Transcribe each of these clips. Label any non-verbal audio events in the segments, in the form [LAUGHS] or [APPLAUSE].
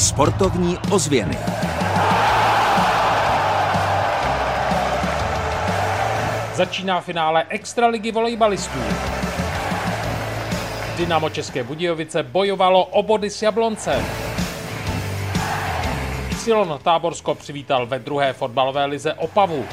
Sportovní ozvěny. Začíná finále Extraligy volejbalistů. Dynamo České Budějovice bojovalo o body s Jablonce. Silon Táborsko přivítal ve druhé fotbalové lize Opavu.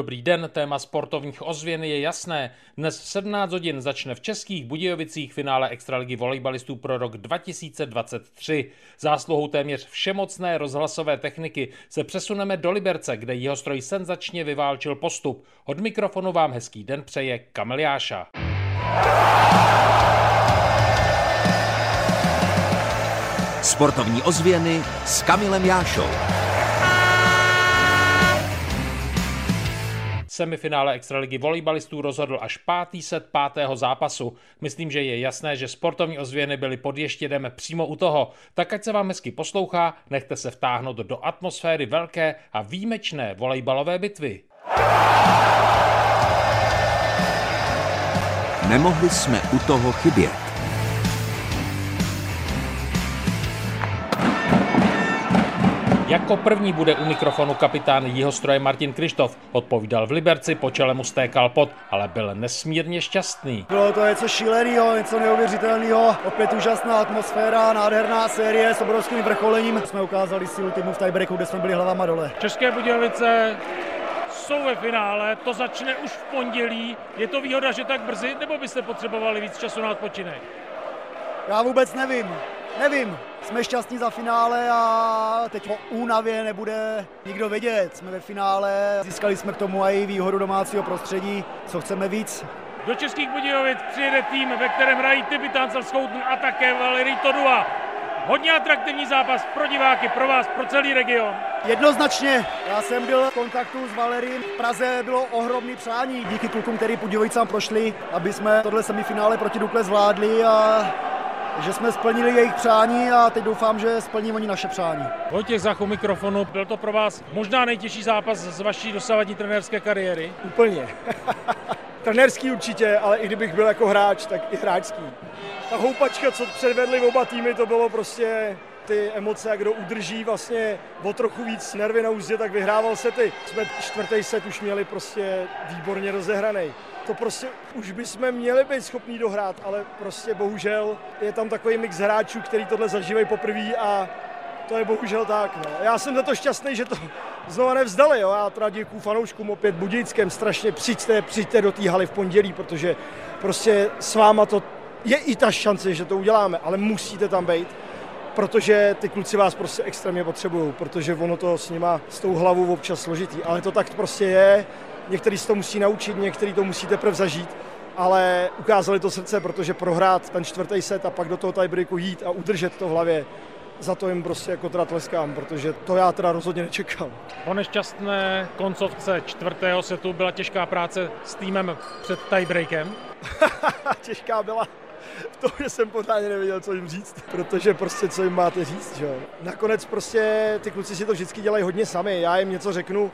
Dobrý den, téma sportovních ozvěn je jasné. Dnes v 17 hodin začne v Českých Budějovicích finále Extraligy volejbalistů pro rok 2023. Zásluhou téměř všemocné rozhlasové techniky se přesuneme do Liberce, kde jeho stroj senzačně vyválčil postup. Od mikrofonu vám hezký den přeje Kamil Jáša. Sportovní ozvěny s Kamilem Jášou. Semifinále Extraligy volejbalistů rozhodl až pátý set pátého zápasu. Myslím, že je jasné, že sportovní ozvěny byly pod ještědem přímo u toho. Tak ať se vám hezky poslouchá, nechte se vtáhnout do atmosféry velké a výjimečné volejbalové bitvy. Nemohli jsme u toho chybět. Jako první bude u mikrofonu kapitán Jihostroje Martin Krištof. Odpovídal v Liberci, po čele mu stékal pot, ale byl nesmírně šťastný. Bylo to něco šíleného, něco neuvěřitelného. Opět úžasná atmosféra, nádherná série s obrovským vrcholením. Jsme ukázali sílu týmu v tiebreaku, kde jsme byli hlavama dole. České Budějovice jsou ve finále, to začne už v pondělí. Je to výhoda, že tak brzy, nebo byste potřebovali víc času na odpočinek? Já vůbec nevím. Nevím, jsme šťastní za finále a teď o únavě nebude nikdo vědět. Jsme ve finále, získali jsme k tomu i výhodu domácího prostředí, co chceme víc. Do Českých Budějovic přijede tým, ve kterém hrají Tyby Tancel Schouten a také Valery Todua. Hodně atraktivní zápas pro diváky, pro vás, pro celý region. Jednoznačně. Já jsem byl v kontaktu s Valerím. V Praze bylo ohromný přání díky klukům, který Budějovicám prošli, aby jsme tohle semifinále proti Dukle zvládli a že jsme splnili jejich přání a teď doufám, že splní oni naše přání. Vojtěch Zachu mikrofonu, byl to pro vás možná nejtěžší zápas z vaší dosavadní trenérské kariéry? Úplně. [LAUGHS] Trenérský určitě, ale i kdybych byl jako hráč, tak i hráčský. Ta houpačka, co předvedli oba týmy, to bylo prostě ty emoce a kdo udrží vlastně o trochu víc nervy na úzdě, tak vyhrával se ty. Jsme čtvrtý set už měli prostě výborně rozehraný to prostě už bychom měli být schopní dohrát, ale prostě bohužel je tam takový mix hráčů, který tohle zažívají poprvé a to je bohužel tak. No. Já jsem za to šťastný, že to znova nevzdali. Jo. Já teda děkuju fanouškům opět Budickém, strašně přijďte, přijďte do té haly v pondělí, protože prostě s váma to je i ta šance, že to uděláme, ale musíte tam být protože ty kluci vás prostě extrémně potřebují, protože ono to s nima s tou hlavou občas složitý, ale to tak prostě je Některý se to musí naučit, některý to musí teprve zažít, ale ukázali to srdce, protože prohrát ten čtvrtý set a pak do toho tiebreaku jít a udržet to v hlavě, za to jim prostě jako teda tleskám, protože to já teda rozhodně nečekal. Po nešťastné koncovce čtvrtého setu byla těžká práce s týmem před tiebreakem? [LAUGHS] těžká byla [LAUGHS] v tom, že jsem pořádně nevěděl, co jim říct, protože prostě co jim máte říct, že? Nakonec prostě ty kluci si to vždycky dělají hodně sami, já jim něco řeknu,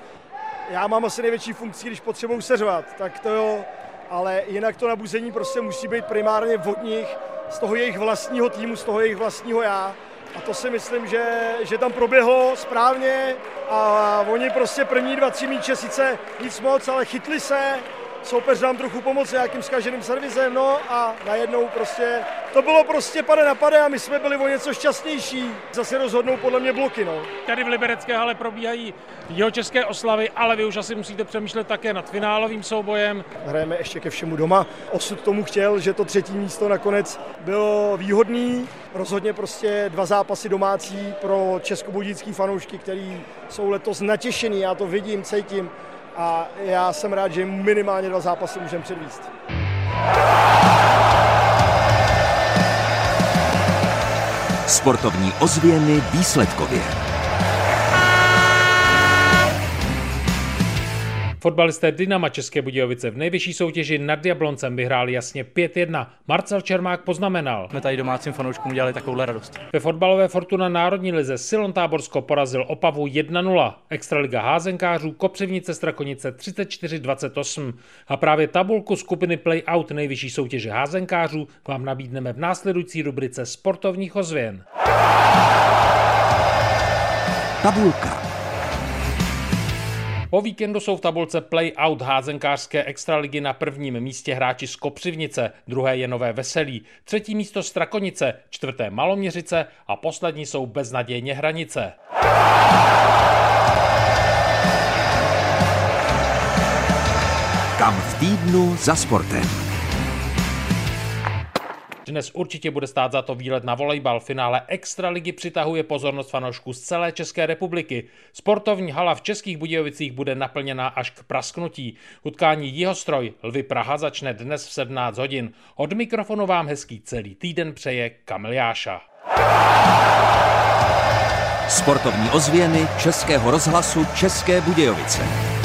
já mám asi největší funkci, když potřebuju seřvat, tak to jo, ale jinak to nabuzení prostě musí být primárně od nich, z toho jejich vlastního týmu, z toho jejich vlastního já. A to si myslím, že, že tam proběhlo správně. A oni prostě první dva, tři míče sice nic moc, ale chytli se, soupeř nám trochu pomoct nějakým zkaženým servisem, no a najednou prostě, to bylo prostě pade na pade a my jsme byli o něco šťastnější. Zase rozhodnou podle mě bloky, no. Tady v Liberecké hale probíhají jeho české oslavy, ale vy už asi musíte přemýšlet také nad finálovým soubojem. Hrajeme ještě ke všemu doma. Osud tomu chtěl, že to třetí místo nakonec bylo výhodný. Rozhodně prostě dva zápasy domácí pro českobudický fanoušky, který jsou letos natěšený, já to vidím, cítím a já jsem rád, že minimálně dva zápasy můžeme předvíst. Sportovní ozvěny výsledkově. Fotbalisté Dynama České Budějovice v nejvyšší soutěži nad Jabloncem vyhráli jasně 5-1. Marcel Čermák poznamenal. Jsme tady domácím fanouškům udělali takovou radost. Ve fotbalové Fortuna Národní lize Silon Táborsko porazil Opavu 1-0. Extraliga házenkářů Kopřivnice Strakonice 34-28. A právě tabulku skupiny Playout nejvyšší soutěže házenkářů vám nabídneme v následující rubrice sportovních ozvěn. Tabulka. Po víkendu jsou v tabulce play-out házenkářské extraligy na prvním místě hráči z Kopřivnice, druhé je Nové Veselí, třetí místo Strakonice, čtvrté Maloměřice a poslední jsou beznadějně Hranice. Kam v týdnu za sportem. Dnes určitě bude stát za to výlet na volejbal. Finále Extraligy přitahuje pozornost fanoušků z celé České republiky. Sportovní hala v Českých Budějovicích bude naplněná až k prasknutí. Utkání Jihostroj Lvy Praha začne dnes v 17 hodin. Od mikrofonu vám hezký celý týden přeje Kamil Jáša. Sportovní ozvěny Českého rozhlasu České Budějovice.